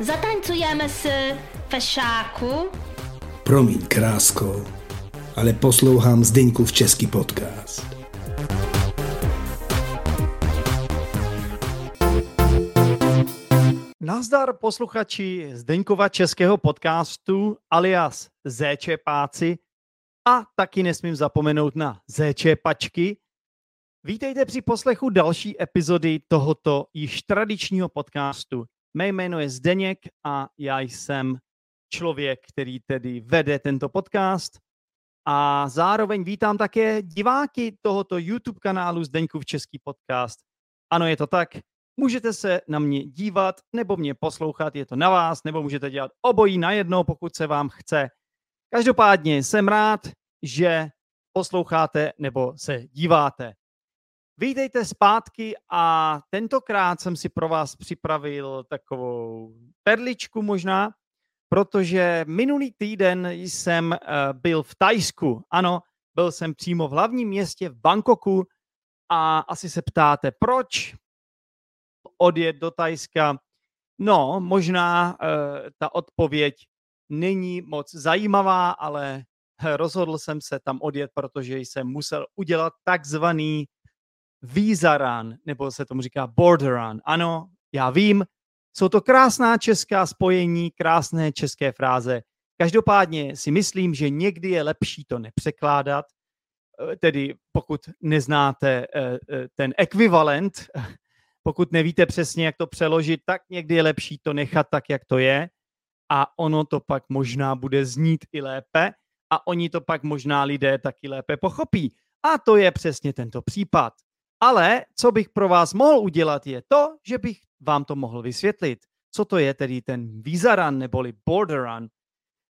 Zatancujeme si fešáku. Promiň, krásko, ale poslouchám Zdeňku v český podcast. Nazdar posluchači Zdeňkova českého podcastu alias Zéčepáci a taky nesmím zapomenout na Zéčepačky. Vítejte při poslechu další epizody tohoto již tradičního podcastu. Mé jméno je Zdeněk a já jsem člověk, který tedy vede tento podcast. A zároveň vítám také diváky tohoto YouTube kanálu Zdeňkův český podcast. Ano, je to tak. Můžete se na mě dívat nebo mě poslouchat, je to na vás, nebo můžete dělat obojí najednou, pokud se vám chce. Každopádně jsem rád, že posloucháte nebo se díváte. Vítejte zpátky a tentokrát jsem si pro vás připravil takovou perličku možná, protože minulý týden jsem uh, byl v Tajsku. Ano, byl jsem přímo v hlavním městě v Bangkoku a asi se ptáte, proč odjet do Tajska. No, možná uh, ta odpověď není moc zajímavá, ale rozhodl jsem se tam odjet, protože jsem musel udělat takzvaný visa run, nebo se tomu říká border run. Ano, já vím, jsou to krásná česká spojení, krásné české fráze. Každopádně si myslím, že někdy je lepší to nepřekládat, eh, tedy pokud neznáte eh, eh, ten ekvivalent, pokud nevíte přesně, jak to přeložit, tak někdy je lepší to nechat tak, jak to je a ono to pak možná bude znít i lépe a oni to pak možná lidé taky lépe pochopí. A to je přesně tento případ. Ale co bych pro vás mohl udělat je to, že bych vám to mohl vysvětlit. Co to je tedy ten visa run neboli border run?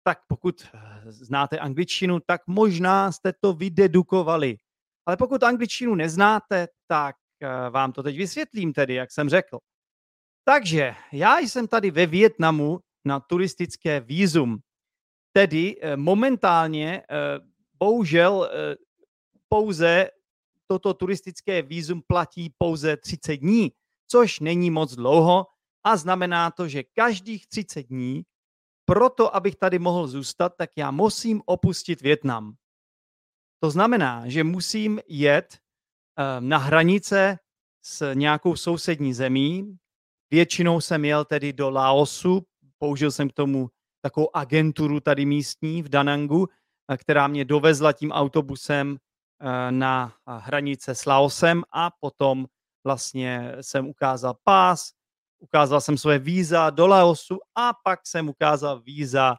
Tak pokud eh, znáte angličtinu, tak možná jste to vydedukovali. Ale pokud angličtinu neznáte, tak eh, vám to teď vysvětlím tedy, jak jsem řekl. Takže já jsem tady ve Větnamu na turistické výzum. Tedy eh, momentálně bohužel pouze toto turistické výzum platí pouze 30 dní, což není moc dlouho a znamená to, že každých 30 dní proto, abych tady mohl zůstat, tak já musím opustit Větnam. To znamená, že musím jet eh, na hranice s nějakou sousední zemí. Většinou jsem jel tedy do Laosu, použil jsem k tomu takovou agenturu tady místní v Danangu, která mě dovezla tím autobusem na hranice s Laosem a potom vlastně jsem ukázal pás, ukázal jsem svoje víza do Laosu a pak jsem ukázal víza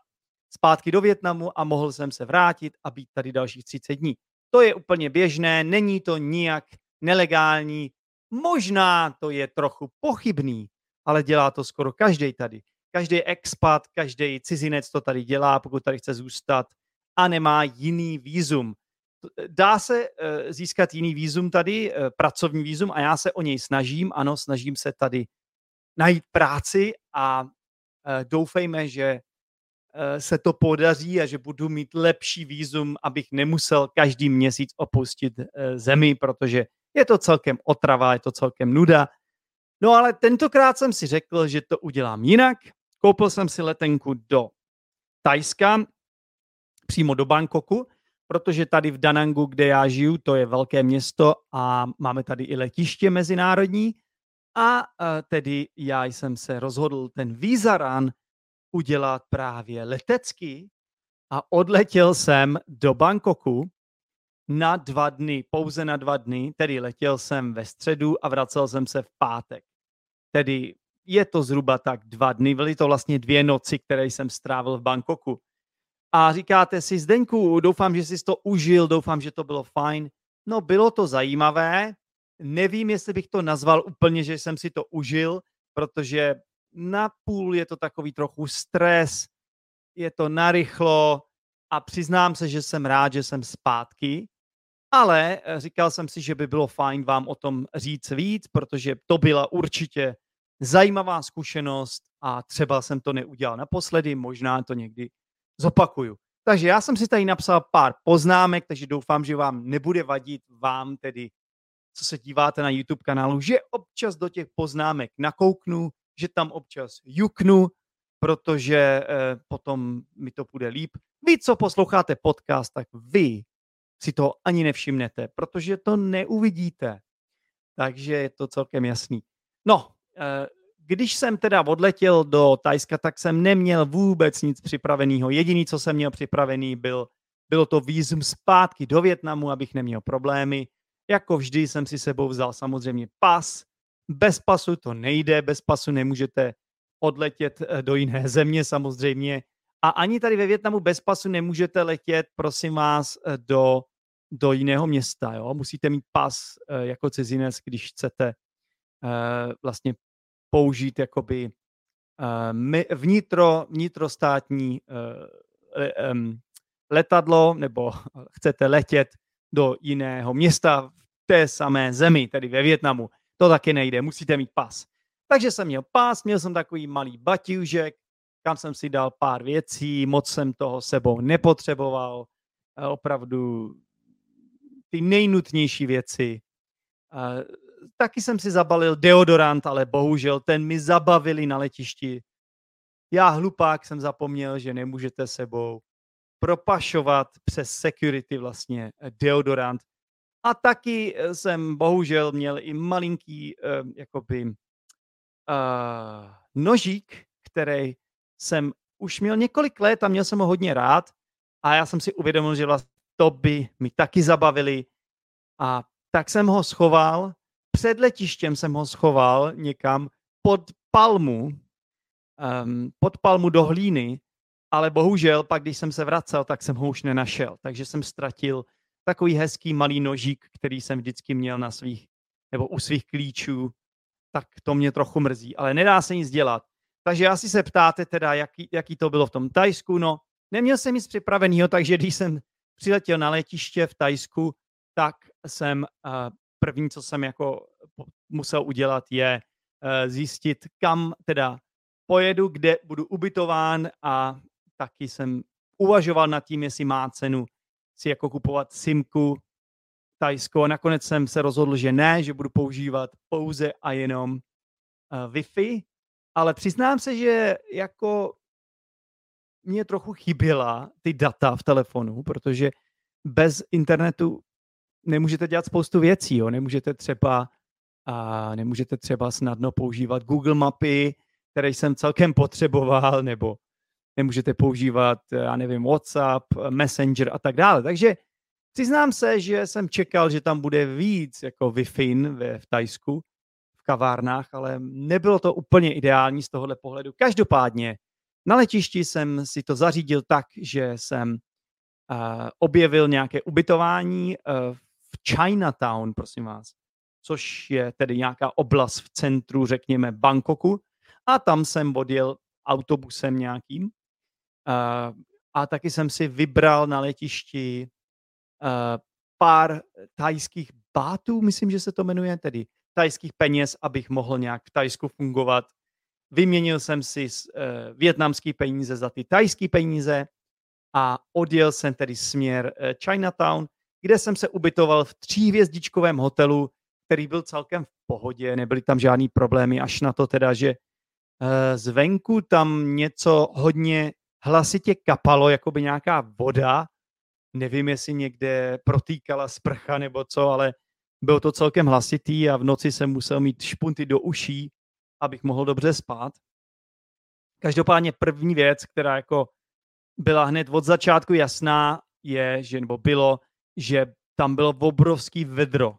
zpátky do Větnamu a mohl jsem se vrátit a být tady dalších 30 dní. To je úplně běžné, není to nijak nelegální, možná to je trochu pochybný, ale dělá to skoro každý tady. Každý expat, každý cizinec to tady dělá, pokud tady chce zůstat a nemá jiný výzum dá se eh, získat jiný výzum tady, eh, pracovní výzum a já se o něj snažím, ano, snažím se tady najít práci a eh, doufejme, že se to podaří a že budu mít lepší výzum, abych nemusel každý měsíc opustit zemi, protože je to celkem otrava, je to celkem nuda. No ale tentokrát jsem si řekl, že to udělám jinak. Koupil jsem si letenku do Tajska, přímo do Bangkoku protože tady v Danangu, kde já žiju, to je velké město a máme tady i letiště mezinárodní a e, tedy já jsem se rozhodl ten vízaran udělat právě letecky a odletěl jsem do Bangkoku na dva dny, pouze na dva dny, tedy letěl jsem ve středu a vracel jsem se v pátek. Tedy je to zhruba tak dva dny, byly to vlastně dvě noci, které jsem strávil v Bangkoku a říkáte si, Zdeňku, doufám, že jsi to užil, doufám, že to bylo fajn. No, bylo to zajímavé. Nevím, jestli bych to nazval úplně, že jsem si to užil, protože na půl je to takový trochu stres, je to narychlo a přiznám se, že jsem rád, že jsem zpátky, ale eh, říkal jsem si, že by bylo fajn vám o tom říct víc, protože to byla určitě zajímavá zkušenost a třeba jsem to neudělal naposledy, možná to někdy zopakuju. Takže já jsem si tady napsal pár poznámek, takže doufám, že vám nebude vadit vám tedy, co se díváte na YouTube kanálu, že občas do těch poznámek nakouknu, že tam občas juknu protože eh, potom mi to půjde líp. Vy, co posloucháte podcast, tak vy si to ani nevšimnete, protože to neuvidíte. Takže je to celkem jasný. No, eh, když jsem teda odletěl do Tajska, tak jsem neměl vůbec nic připraveného. Jediný, co jsem měl připravený, byl, bylo to výzum zpátky do Větnamu, abych neměl problémy. Jako vždy jsem si sebou vzal samozřejmě pas. Bez pasu to nejde, bez pasu nemůžete odletět eh, do jiné země samozřejmě. A ani tady ve Větnamu bez pasu nemůžete letět, prosím vás, eh, do, do jiného města. Jo? Musíte mít pas eh, jako cizinec, když chcete vlastně použít jakoby vnitro, vnitrostátní letadlo nebo chcete letět do jiného města v té samé zemi, tedy ve Větnamu. To taky nejde, musíte mít pas. Takže jsem měl pas, měl jsem takový malý baťužek, kam jsem si dal pár věcí, moc jsem toho sebou nepotřeboval, opravdu ty nejnutnější věci. Taky jsem si zabalil deodorant, ale bohužel ten mi zabavili na letišti. Já hlupák jsem zapomněl, že nemůžete sebou propašovat přes security vlastně deodorant. A taky jsem bohužel měl i malinký jakoby uh, nožík, který jsem už měl několik let a měl jsem ho hodně rád a já jsem si uvědomil, že vlastně to by mi taky zabavili a tak jsem ho schoval, před letištěm jsem ho schoval někam pod palmu, um, pod palmu do hlíny, ale bohužel pak, když jsem se vracel, tak jsem ho už nenašel, takže jsem ztratil takový hezký malý nožík, který jsem vždycky měl na svých, nebo u svých klíčů tak to mě trochu mrzí, ale nedá se nic dělat. Takže asi se ptáte teda, jaký, jaký to bylo v tom Tajsku. No, neměl jsem nic připraveného, takže když jsem přiletěl na letiště v Tajsku, tak jsem uh, první, co jsem jako musel udělat, je uh, zjistit, kam teda pojedu, kde budu ubytován a taky jsem uvažoval nad tím, jestli má cenu si jako kupovat simku Tajsko. Nakonec jsem se rozhodl, že ne, že budu používat pouze a jenom uh, Wi-Fi, ale přiznám se, že jako mě trochu chyběla ty data v telefonu, protože bez internetu nemůžete dělat spoustu věcí. Jo? Nemůžete třeba a nemůžete třeba snadno používat Google mapy, které jsem celkem potřeboval, nebo nemůžete používat, já nevím, WhatsApp, Messenger a tak dále. Takže Přiznám se, že jsem čekal, že tam bude víc jako Wi-Fi ve, v Tajsku, v kavárnách, ale nebylo to úplně ideální z tohohle pohledu. Každopádně na letišti jsem si to zařídil tak, že jsem uh, objevil nějaké ubytování uh, v Chinatown, prosím vás, což je tedy nějaká oblast v centru, řekněme, Bangkoku. A tam jsem odjel autobusem nějakým. Uh, a taky jsem si vybral na letišti uh, pár tajských bátů, myslím, že se to jmenuje, tedy tajských peněz, abych mohl nějak v Tajsku fungovat. Vyměnil jsem si uh, větnamský peníze za ty tajský peníze a odjel jsem tedy směr Chinatown, kde jsem se ubytoval v tříhvězdičkovém hotelu, který byl celkem v pohodě, nebyly tam žádný problémy, až na to teda, že uh, zvenku tam něco hodně hlasitě kapalo, jako by nějaká voda nevím, jestli někde protýkala sprcha nebo co, ale bylo to celkem hlasitý a v noci jsem musel mít špunty do uší, abych mohl dobře spát. Každopádně první věc, která jako byla hned od začátku jasná, je, že, nebo bylo, že tam bylo obrovský vedro.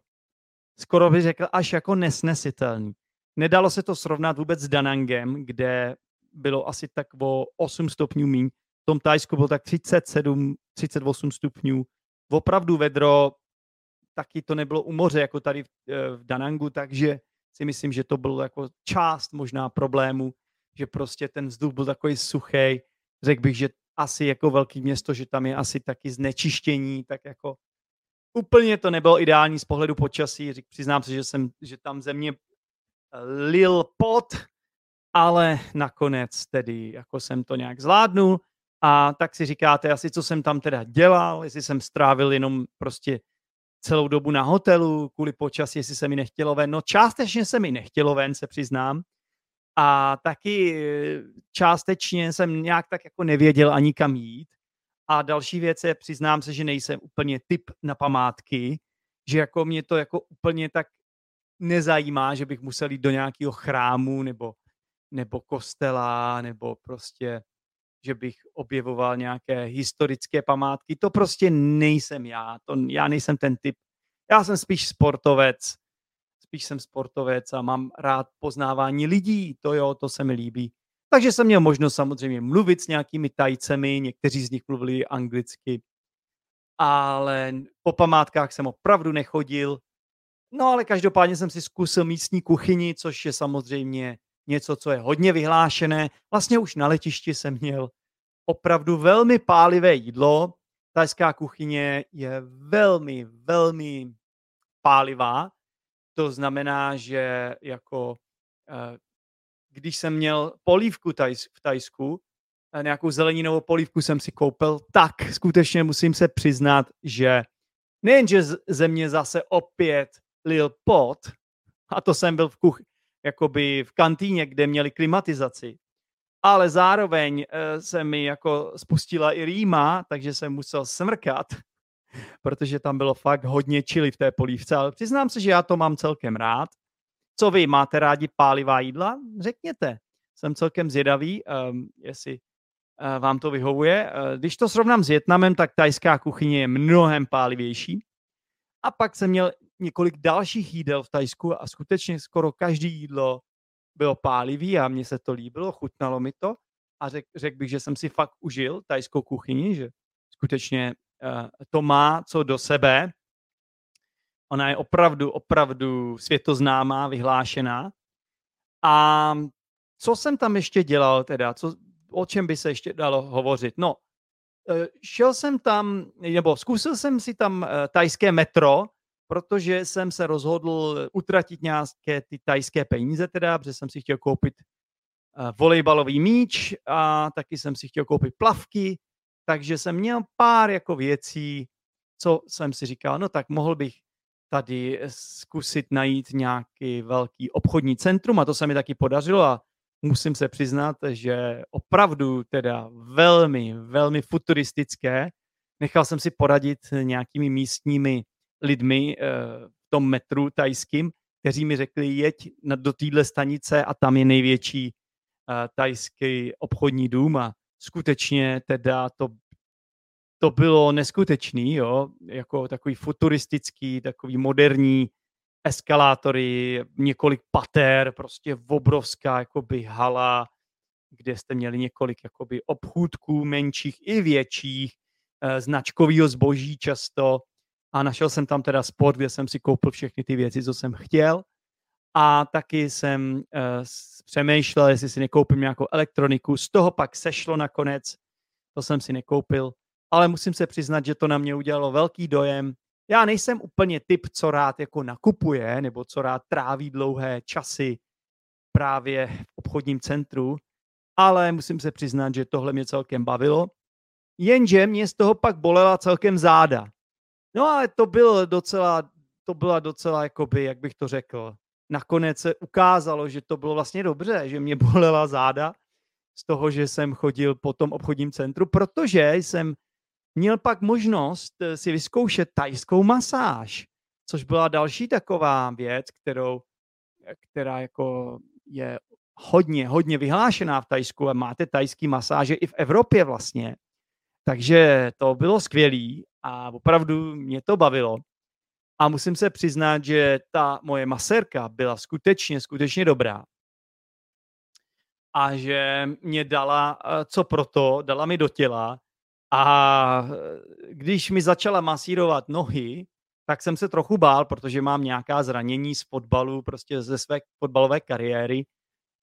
Skoro bych řekl až jako nesnesitelný. Nedalo se to srovnat vůbec s Danangem, kde bylo asi tak o 8 stupňů míň v tom Tajsku bylo tak 37, 38 stupňů. Opravdu vedro, taky to nebylo u moře, jako tady v, eh, v Danangu, takže si myslím, že to bylo jako část možná problému, že prostě ten vzduch byl takový suchý. Řekl bych, že asi jako velký město, že tam je asi taky znečištění, tak jako úplně to nebylo ideální z pohledu počasí. Řík, přiznám se, že, jsem, že tam země lil pot, ale nakonec tedy jako jsem to nějak zvládnul. A tak si říkáte asi, co jsem tam teda dělal, jestli jsem strávil jenom prostě celou dobu na hotelu kvůli počasí, jestli se mi nechtělo ven. No částečně se mi nechtělo ven, se přiznám. A taky částečně jsem nějak tak jako nevěděl ani kam jít. A další věc je, přiznám se, že nejsem úplně typ na památky, že jako mě to jako úplně tak nezajímá, že bych musel jít do nějakého chrámu nebo, nebo kostela, nebo prostě, že bych objevoval nějaké historické památky. To prostě nejsem já. To, já nejsem ten typ. Já jsem spíš sportovec. Spíš jsem sportovec a mám rád poznávání lidí. To jo, to se mi líbí. Takže jsem měl možnost samozřejmě mluvit s nějakými tajcemi, někteří z nich mluvili anglicky, ale po památkách jsem opravdu nechodil. No ale každopádně jsem si zkusil místní kuchyni, což je samozřejmě něco, co je hodně vyhlášené. Vlastně už na letišti jsem měl opravdu velmi pálivé jídlo. Tajská kuchyně je velmi, velmi pálivá. To znamená, že jako eh, když jsem měl polívku tajs, v Tajsku, nějakou zeleninovou polívku jsem si koupil, tak skutečně musím se přiznat, že nejenže ze mě zase opět lil pot, a to jsem byl v kuch, jakoby v kantýně, kde měli klimatizaci, ale zároveň e, se mi jako spustila i rýma, takže jsem musel smrkat, protože tam bylo fakt hodně čili v té polívce, ale přiznám se, že já to mám celkem rád. Co vy, máte rádi pálivá jídla? Řekněte. Jsem celkem zvědavý, um, jestli uh, vám to vyhovuje. Uh, když to srovnám s Větnamem, tak tajská kuchyně je mnohem pálivější. A pak jsem měl několik dalších jídel v Tajsku a skutečně skoro každý jídlo bylo pálivý a mně se to líbilo, chutnalo mi to a řekl řek bych, že jsem si fakt užil tajskou kuchyni, že skutečně uh, to má co do sebe Ona je opravdu, opravdu světoznámá, vyhlášená. A co jsem tam ještě dělal teda? Co, o čem by se ještě dalo hovořit? No, eh, šel jsem tam, nebo zkusil jsem si tam eh, tajské metro, protože jsem se rozhodl utratit nějaké ty tajské peníze teda, protože jsem si chtěl koupit eh, volejbalový míč a taky jsem si chtěl koupit plavky, takže jsem měl pár jako věcí, co jsem si říkal, no tak mohl bych tady zkusit najít nějaký velký obchodní centrum a to se mi taky podařilo a musím se přiznat, že opravdu teda velmi, velmi futuristické. Nechal jsem si poradit nějakými místními lidmi eh, v tom metru tajským, kteří mi řekli, jeď do téhle stanice a tam je největší eh, tajský obchodní dům a skutečně teda to to bylo neskutečný, jo, jako takový futuristický, takový moderní eskalátory, několik pater, prostě obrovská jakoby hala, kde jste měli několik jakoby obchůdků menších i větších, eh, značkového zboží často. A našel jsem tam teda sport, kde jsem si koupil všechny ty věci, co jsem chtěl. A taky jsem eh, přemýšlel, jestli si nekoupím nějakou elektroniku, z toho pak sešlo nakonec, to jsem si nekoupil, ale musím se přiznat, že to na mě udělalo velký dojem. Já nejsem úplně typ, co rád jako nakupuje, nebo co rád tráví dlouhé časy právě v obchodním centru, ale musím se přiznat, že tohle mě celkem bavilo. Jenže mě z toho pak bolela celkem záda. No ale to bylo docela, to byla docela, jakoby, jak bych to řekl, nakonec se ukázalo, že to bylo vlastně dobře, že mě bolela záda z toho, že jsem chodil po tom obchodním centru, protože jsem měl pak možnost eh, si vyzkoušet tajskou masáž, což byla další taková věc, kterou, eh, která jako je hodně, hodně vyhlášená v Tajsku a máte tajský masáže i v Evropě vlastně. Takže to bylo skvělé a opravdu mě to bavilo. A musím se přiznat, že ta moje masérka byla skutečně, skutečně dobrá. A že mě dala eh, co proto, dala mi do těla a když mi začala masírovat nohy, tak jsem se trochu bál, protože mám nějaká zranění z fotbalu, prostě ze své fotbalové kariéry.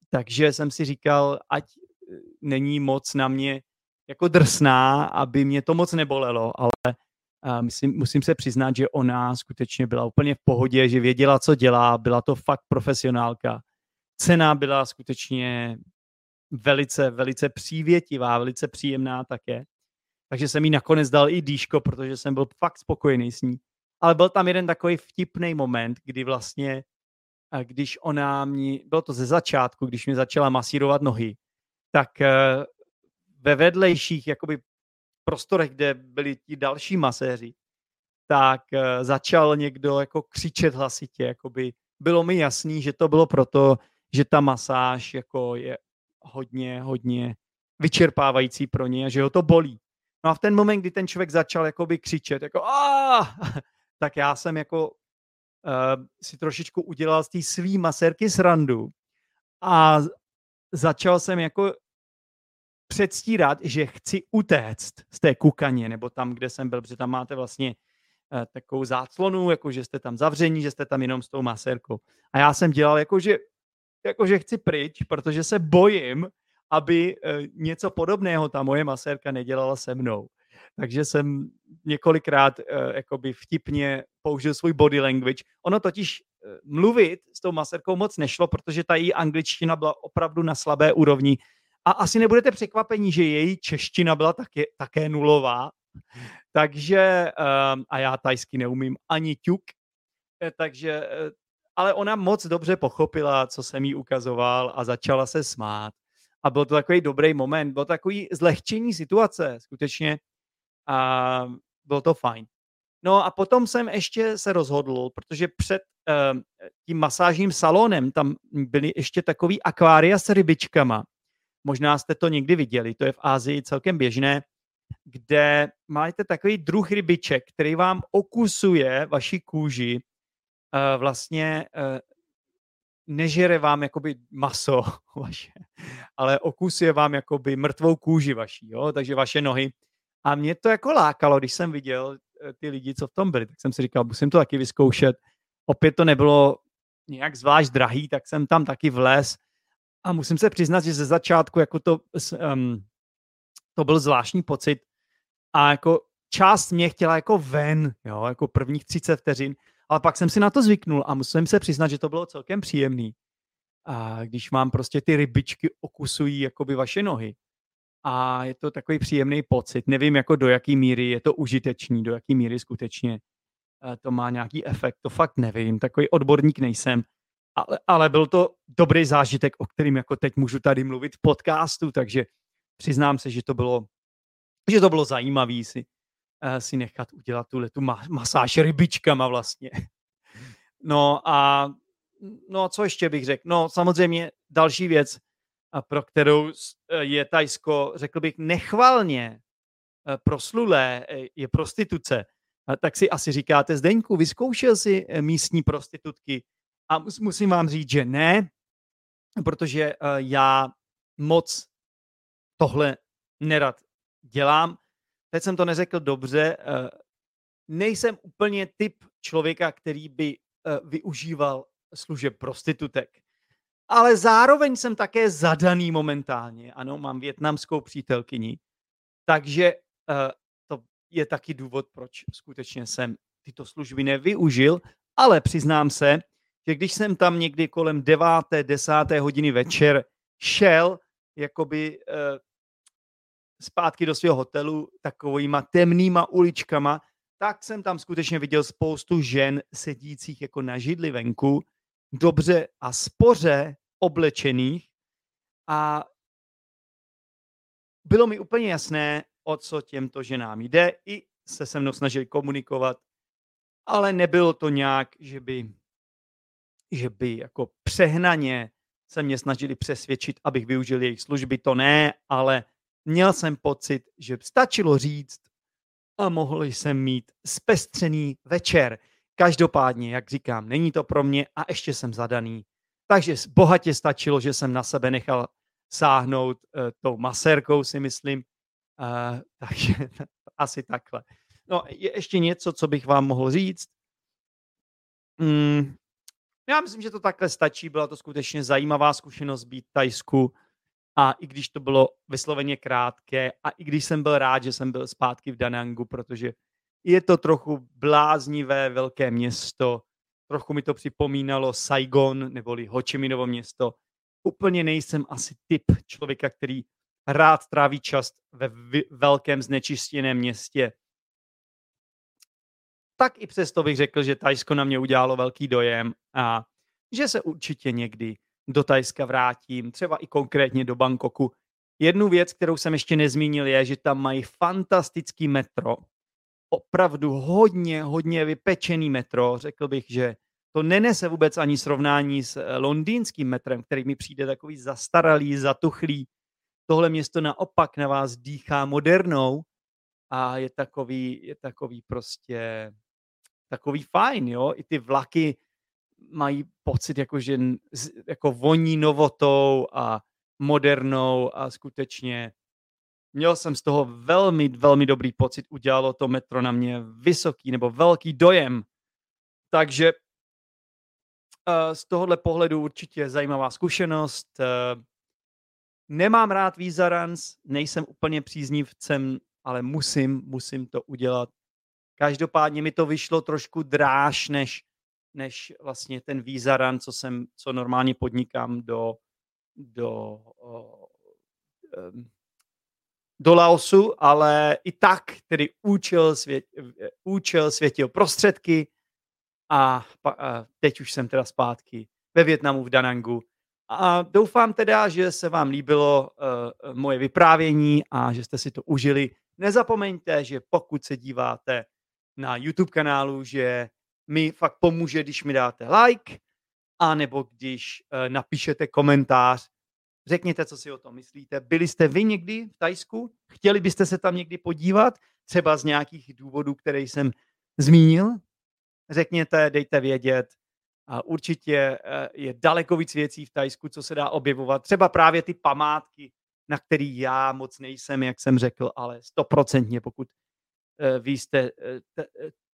Takže jsem si říkal, ať eh, není moc na mě jako drsná, aby mě to moc nebolelo, ale myslím, musím se přiznat, že ona skutečně byla úplně v pohodě, že věděla, co dělá, byla to fakt profesionálka. Cena byla skutečně velice, velice přívětivá, velice příjemná také takže jsem jí nakonec dal i dýško, protože jsem byl fakt spokojený s ní. Ale byl tam jeden takový vtipný moment, kdy vlastně když ona mě, bylo to ze začátku, když mi začala masírovat nohy, tak eh, ve vedlejších jakoby prostorech, kde byli ti další maséři, tak eh, začal někdo jako křičet hlasitě, jakoby bylo mi jasný, že to bylo proto, že ta masáž jako je hodně, hodně vyčerpávající pro ně a že ho to bolí. No a v ten moment, kdy ten člověk začal jakoby křičet, jako tak já jsem jako uh, si trošičku udělal z té svý masérky srandu a začal jsem jako předstírat, že chci utéct z té kukaně, nebo tam, kde jsem byl, protože tam máte vlastně uh, takovou záclonu, jako že jste tam zavření, že jste tam jenom s tou masérkou. A já jsem dělal jako, že, jako, že chci pryč, protože se bojím, aby uh, něco podobného ta moje masérka nedělala se mnou. Takže jsem několikrát uh, jakoby vtipně použil svůj body language. Ono totiž uh, mluvit s tou maserkou moc nešlo, protože ta její angličtina byla opravdu na slabé úrovni. A asi nebudete překvapení, že její čeština byla také, také nulová. Takže, um, a já tajsky neumím ani ťuk, takže, ale ona moc dobře pochopila, co jsem jí ukazoval a začala se smát. A byl to takový dobrý moment, bylo to takový zlehčení situace, skutečně a bylo to fajn. No a potom jsem ještě se rozhodl, protože před uh, tím masážním salonem tam byly ještě takový akvária s rybičkama. Možná jste to někdy viděli, to je v Ázii celkem běžné, kde máte takový druh rybiček, který vám okusuje vaši kůži, uh, vlastně uh, nežere vám jakoby maso vaše, ale okusuje vám jakoby mrtvou kůži vaší, jo? takže vaše nohy. A mě to jako lákalo, když jsem viděl eh, ty lidi, co v tom byli, tak jsem si říkal, musím to taky vyzkoušet. Opět to nebylo nějak zvlášť drahý, tak jsem tam taky vlez a musím se přiznat, že ze začátku jako to, um, to byl zvláštní pocit. A jako část mě chtěla jako ven, jo, jako prvních 30 vteřin, ale pak jsem si na to zvyknul a musím se přiznat, že to bylo celkem příjemný. A když vám prostě ty rybičky okusují jakoby vaše nohy, a je to takový příjemný pocit. Nevím, jako do jaký míry je to užitečný, do jaký míry skutečně eh, to má nějaký efekt, to fakt nevím, takový odborník nejsem, ale, ale byl to dobrý zážitek, o kterým jako teď můžu tady mluvit v podcastu, takže přiznám se, že to bylo, že to bylo zajímavé si, si nechat udělat tuhle tu masáž rybičkama vlastně. No a no co ještě bych řekl? No samozřejmě další věc, a pro kterou e, je Tajsko, řekl bych, nechvalně e, proslulé, je prostituce. Tak si asi říkáte, Zdeňku, vyzkoušel si místní prostitutky? A musím vám říct, že ne, protože já moc tohle nerad dělám. Teď jsem to neřekl dobře. Nejsem úplně typ člověka, který by využíval služeb prostitutek ale zároveň jsem také zadaný momentálně. Ano, mám větnamskou přítelkyni, takže uh, to je taky důvod, proč skutečně jsem tyto služby nevyužil, ale přiznám se, že když jsem tam někdy kolem 9. 10. hodiny večer šel jakoby zpátky do svého hotelu takovýma temnýma uličkama, tak jsem tam skutečně viděl spoustu žen sedících jako na židli venku, dobře a spoře oblečených a bylo mi úplně jasné, o co těmto ženám jde. I se se mnou snažili komunikovat, ale nebylo to nějak, že by, že by jako přehnaně se mě snažili přesvědčit, abych využil jejich služby. To ne, ale měl jsem pocit, že stačilo říct a mohl jsem mít zpestřený večer. Každopádně, jak říkám, není to pro mě a ještě jsem zadaný takže bohatě stačilo, že jsem na sebe nechal sáhnout uh, tou masérkou, si myslím. Uh, takže asi takhle. No, je ještě něco, co bych vám mohl říct. Mm, já myslím, že to takhle stačí. Byla to skutečně zajímavá zkušenost být v Tajsku. A i když to bylo vysloveně krátké, a i když jsem byl rád, že jsem byl zpátky v Danangu, protože je to trochu bláznivé velké město, Trochu mi to připomínalo Saigon neboli Ho Chi Minhovo město. Úplně nejsem asi typ člověka, který rád tráví čas ve velkém znečistěném městě. Tak i přesto bych řekl, že Tajsko na mě udělalo velký dojem a že se určitě někdy do Tajska vrátím, třeba i konkrétně do Bangkoku. Jednu věc, kterou jsem ještě nezmínil, je, že tam mají fantastický metro. Opravdu hodně, hodně vypečený metro. Řekl bych, že to nenese vůbec ani srovnání s eh, londýnským metrem, který mi přijde takový zastaralý, zatuchlý. Tohle město naopak na vás dýchá modernou a je takový, je takový prostě takový fajn, jo. I ty vlaky mají pocit, jako, že jako voní novotou a modernou a skutečně měl jsem z toho velmi, velmi dobrý pocit. Udělalo to metro na mě vysoký nebo velký dojem. Takže uh, z tohohle pohledu určitě zajímavá zkušenost. Uh, nemám rád Visa nejsem úplně příznivcem, ale musím, musím to udělat. Každopádně mi to vyšlo trošku dráž, než, než vlastně ten Visa co, jsem, co normálně podnikám do, do, do Laosu, ale i tak tedy účel, svět, účel světil prostředky a, a teď už jsem teda zpátky ve Větnamu v Danangu. A doufám teda, že se vám líbilo uh, moje vyprávění a že jste si to užili. Nezapomeňte, že pokud se díváte na YouTube kanálu, že mi fakt pomůže, když mi dáte like, anebo když uh, napíšete komentář, řekněte, co si o tom myslíte. Byli jste vy někdy v Tajsku? Chtěli byste se tam někdy podívat? Třeba z nějakých důvodů, které jsem zmínil? Řekněte, dejte vědět. A určitě uh, je daleko víc věcí v Tajsku, co se dá objevovat. Třeba právě ty památky, na který já moc nejsem, jak jsem řekl, ale stoprocentně, pokud uh, vy jste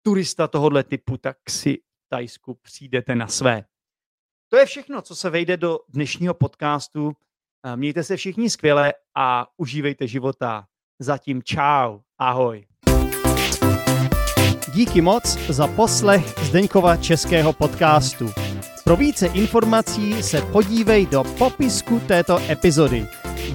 turista tohohle typu, tak si Tajsku přijdete na své. To je všechno, co se vejde do dnešního podcastu. Mějte se všichni skvěle a užívejte života. Zatím čau, ahoj. Díky moc za poslech Zdeňkova českého podcastu. Pro více informací se podívej do popisku této epizody,